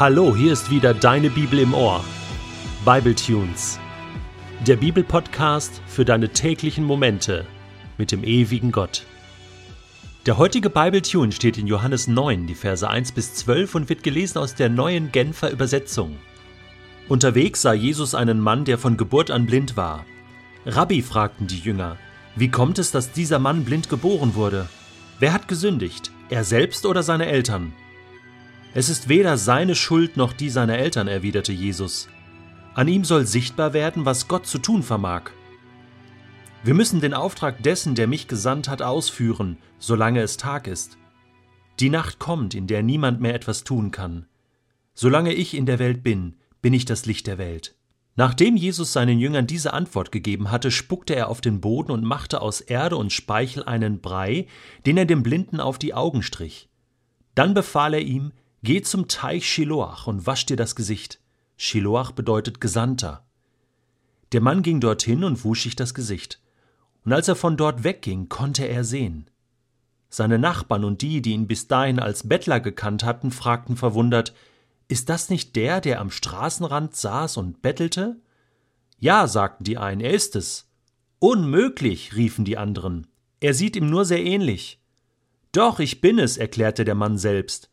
Hallo, hier ist wieder deine Bibel im Ohr. Bible Tunes. Der Bibelpodcast für deine täglichen Momente mit dem ewigen Gott. Der heutige Bible Tune steht in Johannes 9, die Verse 1 bis 12 und wird gelesen aus der neuen Genfer Übersetzung. Unterwegs sah Jesus einen Mann, der von Geburt an blind war. Rabbi fragten die Jünger, wie kommt es, dass dieser Mann blind geboren wurde? Wer hat gesündigt, er selbst oder seine Eltern? Es ist weder seine Schuld noch die seiner Eltern, erwiderte Jesus. An ihm soll sichtbar werden, was Gott zu tun vermag. Wir müssen den Auftrag dessen, der mich gesandt hat, ausführen, solange es Tag ist. Die Nacht kommt, in der niemand mehr etwas tun kann. Solange ich in der Welt bin, bin ich das Licht der Welt. Nachdem Jesus seinen Jüngern diese Antwort gegeben hatte, spuckte er auf den Boden und machte aus Erde und Speichel einen Brei, den er dem Blinden auf die Augen strich. Dann befahl er ihm, Geh zum Teich Shiloach und wasch dir das Gesicht. Shiloach bedeutet Gesandter. Der Mann ging dorthin und wusch sich das Gesicht. Und als er von dort wegging, konnte er sehen. Seine Nachbarn und die, die ihn bis dahin als Bettler gekannt hatten, fragten verwundert, ist das nicht der, der am Straßenrand saß und bettelte? Ja, sagten die einen, er ist es. Unmöglich, riefen die anderen. Er sieht ihm nur sehr ähnlich. Doch, ich bin es, erklärte der Mann selbst.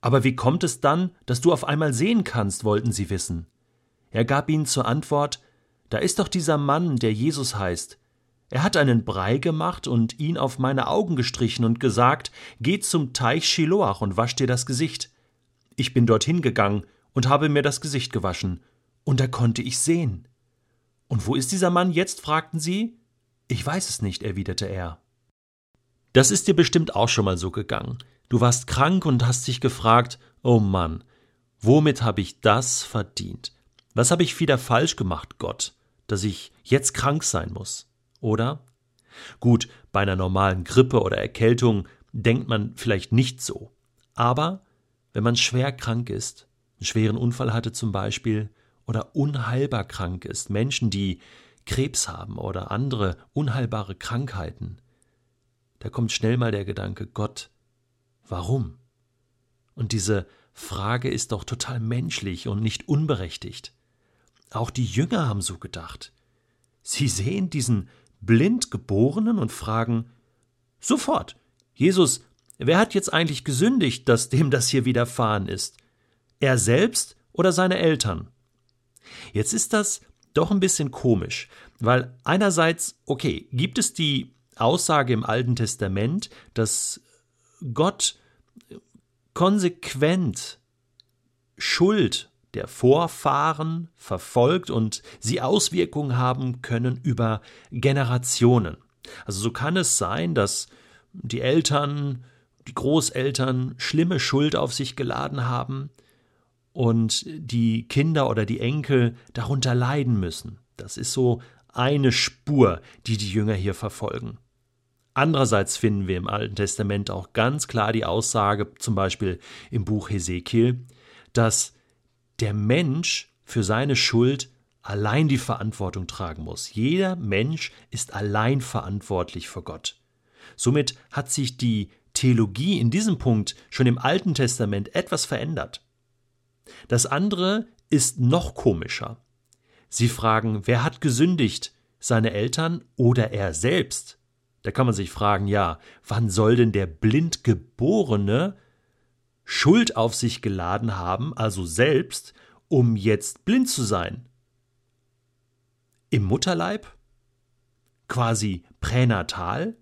Aber wie kommt es dann, dass du auf einmal sehen kannst, wollten sie wissen. Er gab ihnen zur Antwort Da ist doch dieser Mann, der Jesus heißt. Er hat einen Brei gemacht und ihn auf meine Augen gestrichen und gesagt Geh zum Teich Shiloach und wasch dir das Gesicht. Ich bin dorthin gegangen und habe mir das Gesicht gewaschen, und da konnte ich sehen. Und wo ist dieser Mann jetzt? fragten sie. Ich weiß es nicht, erwiderte er. Das ist dir bestimmt auch schon mal so gegangen. Du warst krank und hast dich gefragt, oh Mann, womit habe ich das verdient? Was habe ich wieder falsch gemacht, Gott, dass ich jetzt krank sein muss? Oder? Gut, bei einer normalen Grippe oder Erkältung denkt man vielleicht nicht so. Aber wenn man schwer krank ist, einen schweren Unfall hatte zum Beispiel, oder unheilbar krank ist, Menschen, die Krebs haben oder andere unheilbare Krankheiten, da kommt schnell mal der Gedanke, Gott, Warum? Und diese Frage ist doch total menschlich und nicht unberechtigt. Auch die Jünger haben so gedacht. Sie sehen diesen blind Geborenen und fragen sofort, Jesus, wer hat jetzt eigentlich gesündigt, dass dem das hier widerfahren ist? Er selbst oder seine Eltern? Jetzt ist das doch ein bisschen komisch, weil einerseits, okay, gibt es die Aussage im Alten Testament, dass Gott konsequent Schuld der Vorfahren verfolgt und sie Auswirkungen haben können über Generationen. Also so kann es sein, dass die Eltern, die Großeltern schlimme Schuld auf sich geladen haben und die Kinder oder die Enkel darunter leiden müssen. Das ist so eine Spur, die die Jünger hier verfolgen. Andererseits finden wir im Alten Testament auch ganz klar die Aussage, zum Beispiel im Buch Hesekiel, dass der Mensch für seine Schuld allein die Verantwortung tragen muss. Jeder Mensch ist allein verantwortlich vor Gott. Somit hat sich die Theologie in diesem Punkt schon im Alten Testament etwas verändert. Das andere ist noch komischer. Sie fragen, wer hat gesündigt, seine Eltern oder er selbst? Da kann man sich fragen, ja, wann soll denn der Blindgeborene Schuld auf sich geladen haben, also selbst, um jetzt blind zu sein? Im Mutterleib? Quasi pränatal?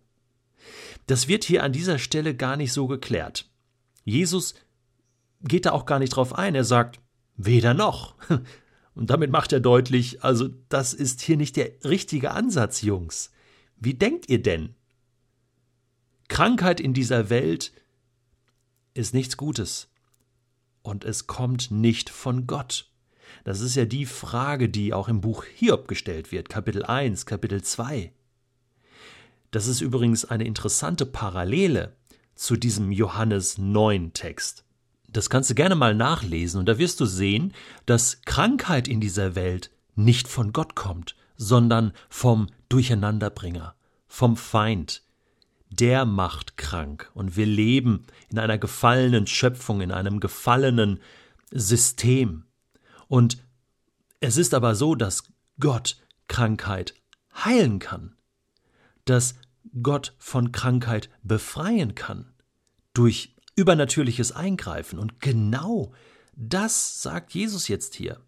Das wird hier an dieser Stelle gar nicht so geklärt. Jesus geht da auch gar nicht drauf ein. Er sagt, weder noch. Und damit macht er deutlich, also das ist hier nicht der richtige Ansatz, Jungs. Wie denkt ihr denn? Krankheit in dieser Welt ist nichts Gutes. Und es kommt nicht von Gott. Das ist ja die Frage, die auch im Buch Hiob gestellt wird, Kapitel 1, Kapitel 2. Das ist übrigens eine interessante Parallele zu diesem Johannes 9 Text. Das kannst du gerne mal nachlesen und da wirst du sehen, dass Krankheit in dieser Welt nicht von Gott kommt, sondern vom Durcheinanderbringer, vom Feind. Der macht krank und wir leben in einer gefallenen Schöpfung, in einem gefallenen System. Und es ist aber so, dass Gott Krankheit heilen kann, dass Gott von Krankheit befreien kann durch übernatürliches Eingreifen. Und genau das sagt Jesus jetzt hier.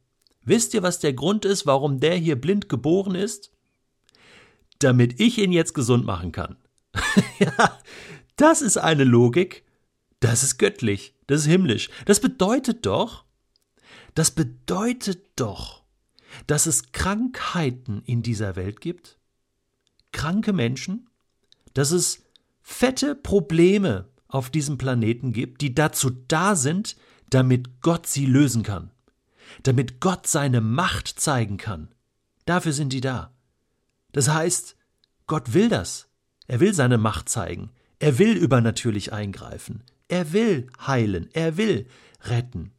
Wisst ihr, was der Grund ist, warum der hier blind geboren ist? Damit ich ihn jetzt gesund machen kann. ja, das ist eine Logik. Das ist göttlich. Das ist himmlisch. Das bedeutet doch, das bedeutet doch, dass es Krankheiten in dieser Welt gibt, kranke Menschen, dass es fette Probleme auf diesem Planeten gibt, die dazu da sind, damit Gott sie lösen kann, damit Gott seine Macht zeigen kann. Dafür sind die da. Das heißt, Gott will das. Er will seine Macht zeigen. Er will übernatürlich eingreifen. Er will heilen. Er will retten.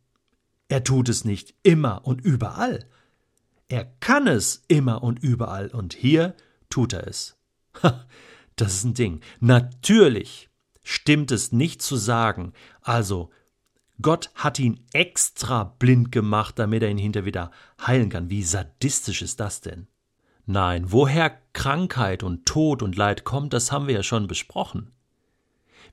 Er tut es nicht immer und überall. Er kann es immer und überall. Und hier tut er es. das ist ein Ding. Natürlich stimmt es nicht zu sagen, also Gott hat ihn extra blind gemacht, damit er ihn hinter wieder heilen kann. Wie sadistisch ist das denn? Nein, woher Krankheit und Tod und Leid kommt, das haben wir ja schon besprochen.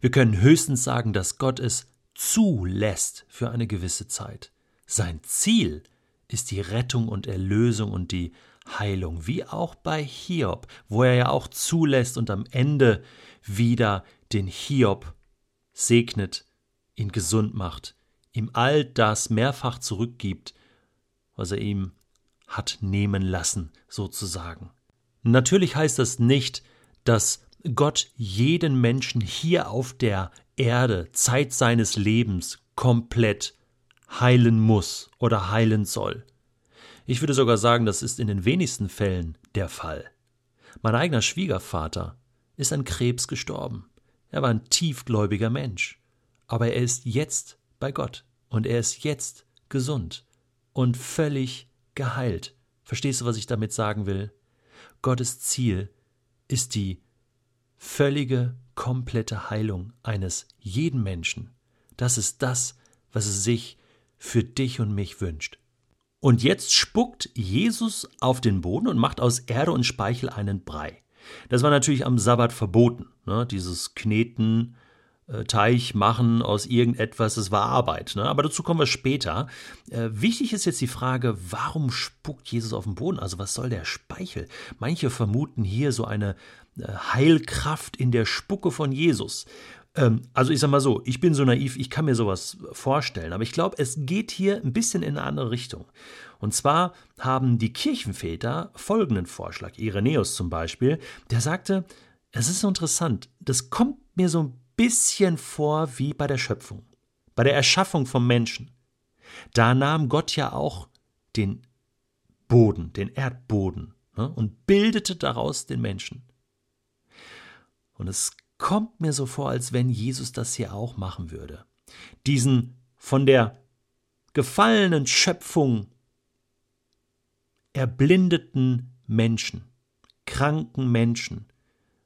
Wir können höchstens sagen, dass Gott es zulässt für eine gewisse Zeit. Sein Ziel ist die Rettung und Erlösung und die Heilung, wie auch bei Hiob, wo er ja auch zulässt und am Ende wieder den Hiob segnet, ihn gesund macht, ihm all das mehrfach zurückgibt, was er ihm hat nehmen lassen, sozusagen. Natürlich heißt das nicht, dass Gott jeden Menschen hier auf der Erde Zeit seines Lebens komplett heilen muss oder heilen soll. Ich würde sogar sagen, das ist in den wenigsten Fällen der Fall. Mein eigener Schwiegervater ist an Krebs gestorben. Er war ein tiefgläubiger Mensch. Aber er ist jetzt bei Gott und er ist jetzt gesund und völlig geheilt. Verstehst du, was ich damit sagen will? Gottes Ziel ist die völlige, komplette Heilung eines jeden Menschen. Das ist das, was es sich für dich und mich wünscht. Und jetzt spuckt Jesus auf den Boden und macht aus Erde und Speichel einen Brei. Das war natürlich am Sabbat verboten. Ne? Dieses Kneten, äh, Teich machen aus irgendetwas, das war Arbeit. Ne? Aber dazu kommen wir später. Äh, wichtig ist jetzt die Frage, warum spuckt Jesus auf den Boden? Also was soll der Speichel? Manche vermuten hier so eine äh, Heilkraft in der Spucke von Jesus. Ähm, also ich sag mal so, ich bin so naiv, ich kann mir sowas vorstellen, aber ich glaube, es geht hier ein bisschen in eine andere Richtung. Und zwar haben die Kirchenväter folgenden Vorschlag, Irenäus zum Beispiel, der sagte, es ist so interessant, das kommt mir so ein bisschen vor wie bei der Schöpfung, bei der Erschaffung vom Menschen. Da nahm Gott ja auch den Boden, den Erdboden, ne, und bildete daraus den Menschen. Und es kommt mir so vor, als wenn Jesus das hier auch machen würde. Diesen von der gefallenen Schöpfung erblindeten Menschen, kranken Menschen,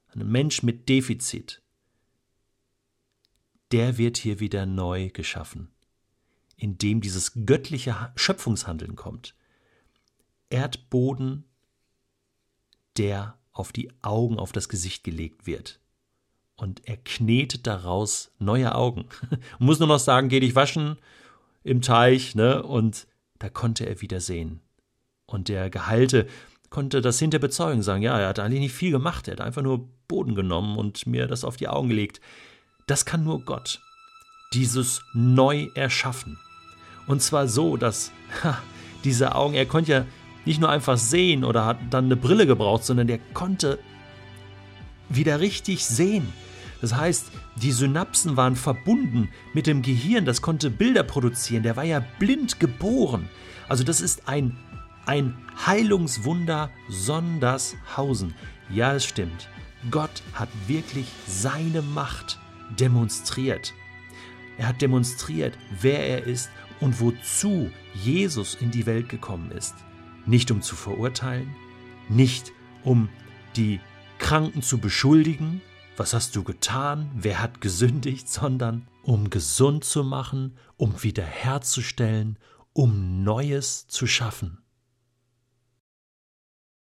einen Mensch mit Defizit, der wird hier wieder neu geschaffen, indem dieses göttliche Schöpfungshandeln kommt. Erdboden, der auf die Augen, auf das Gesicht gelegt wird und er knetet daraus neue Augen. muss nur noch sagen, geh dich waschen im Teich, ne? Und da konnte er wieder sehen. Und der Geheilte konnte das hinter bezeugen, sagen, ja, er hat eigentlich nicht viel gemacht, er hat einfach nur Boden genommen und mir das auf die Augen gelegt. Das kann nur Gott. Dieses neu erschaffen. Und zwar so, dass ha, diese Augen, er konnte ja nicht nur einfach sehen oder hat dann eine Brille gebraucht, sondern der konnte wieder richtig sehen. Das heißt, die Synapsen waren verbunden mit dem Gehirn, das konnte Bilder produzieren, der war ja blind geboren. Also das ist ein, ein Heilungswunder Sondershausen. Ja, es stimmt. Gott hat wirklich seine Macht demonstriert. Er hat demonstriert, wer er ist und wozu Jesus in die Welt gekommen ist. Nicht um zu verurteilen, nicht um die Kranken zu beschuldigen, was hast du getan, wer hat gesündigt, sondern um gesund zu machen, um wiederherzustellen, um Neues zu schaffen.